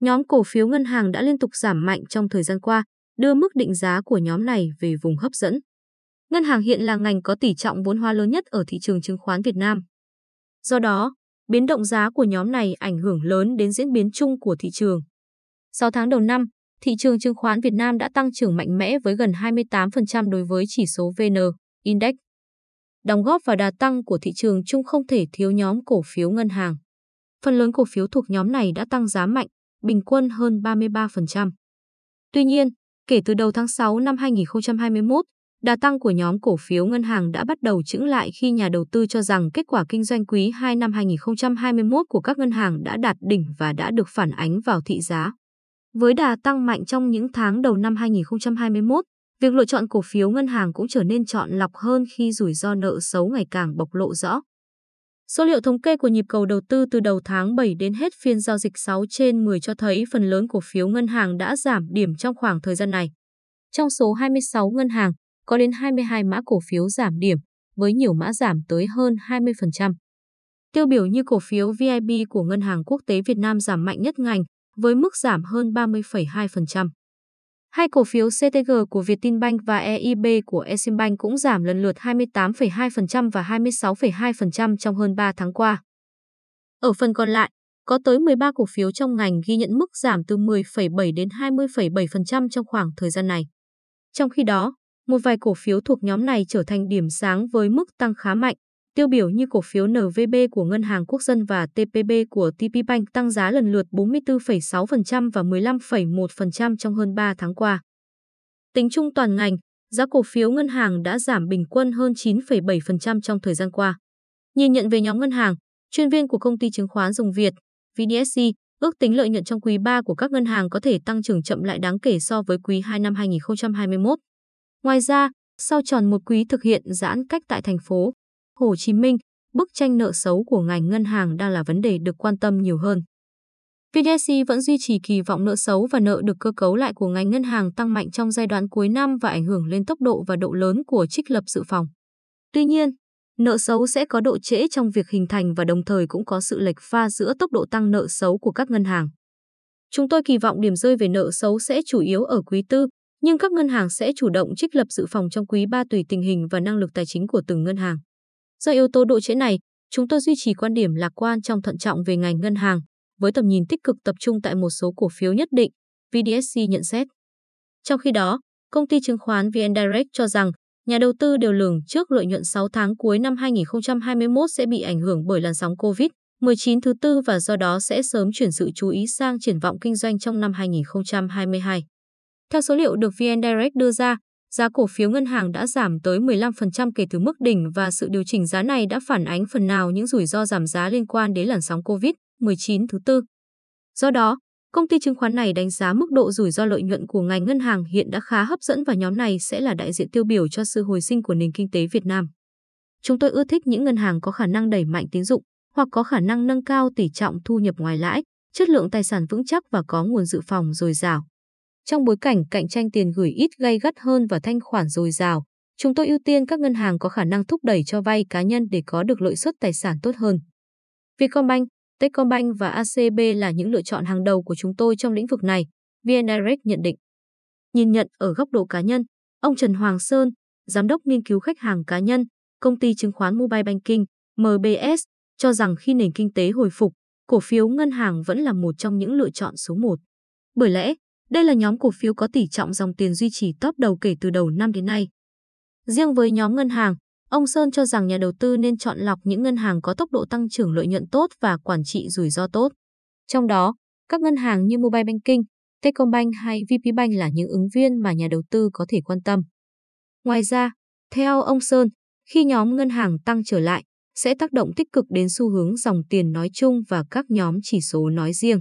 nhóm cổ phiếu ngân hàng đã liên tục giảm mạnh trong thời gian qua, đưa mức định giá của nhóm này về vùng hấp dẫn. Ngân hàng hiện là ngành có tỷ trọng vốn hóa lớn nhất ở thị trường chứng khoán Việt Nam. Do đó, biến động giá của nhóm này ảnh hưởng lớn đến diễn biến chung của thị trường. 6 tháng đầu năm, thị trường chứng khoán Việt Nam đã tăng trưởng mạnh mẽ với gần 28% đối với chỉ số VN Index. Đóng góp vào đà tăng của thị trường chung không thể thiếu nhóm cổ phiếu ngân hàng. Phần lớn cổ phiếu thuộc nhóm này đã tăng giá mạnh, bình quân hơn 33%. Tuy nhiên, kể từ đầu tháng 6 năm 2021, đà tăng của nhóm cổ phiếu ngân hàng đã bắt đầu chững lại khi nhà đầu tư cho rằng kết quả kinh doanh quý 2 năm 2021 của các ngân hàng đã đạt đỉnh và đã được phản ánh vào thị giá. Với đà tăng mạnh trong những tháng đầu năm 2021, việc lựa chọn cổ phiếu ngân hàng cũng trở nên chọn lọc hơn khi rủi ro nợ xấu ngày càng bộc lộ rõ. Số liệu thống kê của nhịp cầu đầu tư từ đầu tháng 7 đến hết phiên giao dịch 6 trên 10 cho thấy phần lớn cổ phiếu ngân hàng đã giảm điểm trong khoảng thời gian này. Trong số 26 ngân hàng, có đến 22 mã cổ phiếu giảm điểm, với nhiều mã giảm tới hơn 20%. Tiêu biểu như cổ phiếu VIB của Ngân hàng Quốc tế Việt Nam giảm mạnh nhất ngành, với mức giảm hơn 30,2%. Hai cổ phiếu CTG của Vietinbank và EIB của Eximbank cũng giảm lần lượt 28,2% và 26,2% trong hơn 3 tháng qua. Ở phần còn lại, có tới 13 cổ phiếu trong ngành ghi nhận mức giảm từ 10,7 đến 20,7% trong khoảng thời gian này. Trong khi đó, một vài cổ phiếu thuộc nhóm này trở thành điểm sáng với mức tăng khá mạnh, tiêu biểu như cổ phiếu NVB của Ngân hàng Quốc dân và TPB của TPBank tăng giá lần lượt 44,6% và 15,1% trong hơn 3 tháng qua. Tính chung toàn ngành, giá cổ phiếu ngân hàng đã giảm bình quân hơn 9,7% trong thời gian qua. Nhìn nhận về nhóm ngân hàng, chuyên viên của công ty chứng khoán Dùng Việt, VDSC, ước tính lợi nhuận trong quý 3 của các ngân hàng có thể tăng trưởng chậm lại đáng kể so với quý 2 năm 2021. Ngoài ra, sau tròn một quý thực hiện giãn cách tại thành phố Hồ Chí Minh, bức tranh nợ xấu của ngành ngân hàng đang là vấn đề được quan tâm nhiều hơn. VDC vẫn duy trì kỳ vọng nợ xấu và nợ được cơ cấu lại của ngành ngân hàng tăng mạnh trong giai đoạn cuối năm và ảnh hưởng lên tốc độ và độ lớn của trích lập dự phòng. Tuy nhiên, nợ xấu sẽ có độ trễ trong việc hình thành và đồng thời cũng có sự lệch pha giữa tốc độ tăng nợ xấu của các ngân hàng. Chúng tôi kỳ vọng điểm rơi về nợ xấu sẽ chủ yếu ở quý tư, nhưng các ngân hàng sẽ chủ động trích lập dự phòng trong quý 3 tùy tình hình và năng lực tài chính của từng ngân hàng. Do yếu tố độ trễ này, chúng tôi duy trì quan điểm lạc quan trong thận trọng về ngành ngân hàng, với tầm nhìn tích cực tập trung tại một số cổ phiếu nhất định, VDSC nhận xét. Trong khi đó, công ty chứng khoán VN Direct cho rằng nhà đầu tư đều lường trước lợi nhuận 6 tháng cuối năm 2021 sẽ bị ảnh hưởng bởi làn sóng COVID-19 thứ tư và do đó sẽ sớm chuyển sự chú ý sang triển vọng kinh doanh trong năm 2022. Theo số liệu được VN Direct đưa ra, giá cổ phiếu ngân hàng đã giảm tới 15% kể từ mức đỉnh và sự điều chỉnh giá này đã phản ánh phần nào những rủi ro giảm giá liên quan đến làn sóng COVID-19 thứ tư. Do đó, công ty chứng khoán này đánh giá mức độ rủi ro lợi nhuận của ngành ngân hàng hiện đã khá hấp dẫn và nhóm này sẽ là đại diện tiêu biểu cho sự hồi sinh của nền kinh tế Việt Nam. Chúng tôi ưa thích những ngân hàng có khả năng đẩy mạnh tín dụng hoặc có khả năng nâng cao tỷ trọng thu nhập ngoài lãi, chất lượng tài sản vững chắc và có nguồn dự phòng dồi dào. Trong bối cảnh cạnh tranh tiền gửi ít gay gắt hơn và thanh khoản dồi dào, chúng tôi ưu tiên các ngân hàng có khả năng thúc đẩy cho vay cá nhân để có được lợi suất tài sản tốt hơn. Vietcombank, Techcombank và ACB là những lựa chọn hàng đầu của chúng tôi trong lĩnh vực này, VN Direct nhận định. Nhìn nhận ở góc độ cá nhân, ông Trần Hoàng Sơn, Giám đốc nghiên cứu khách hàng cá nhân, công ty chứng khoán Mobile Banking, MBS, cho rằng khi nền kinh tế hồi phục, cổ phiếu ngân hàng vẫn là một trong những lựa chọn số 1. Bởi lẽ, đây là nhóm cổ phiếu có tỷ trọng dòng tiền duy trì top đầu kể từ đầu năm đến nay. Riêng với nhóm ngân hàng, ông Sơn cho rằng nhà đầu tư nên chọn lọc những ngân hàng có tốc độ tăng trưởng lợi nhuận tốt và quản trị rủi ro tốt. Trong đó, các ngân hàng như Mobile Banking, Techcombank hay VPBank là những ứng viên mà nhà đầu tư có thể quan tâm. Ngoài ra, theo ông Sơn, khi nhóm ngân hàng tăng trở lại, sẽ tác động tích cực đến xu hướng dòng tiền nói chung và các nhóm chỉ số nói riêng.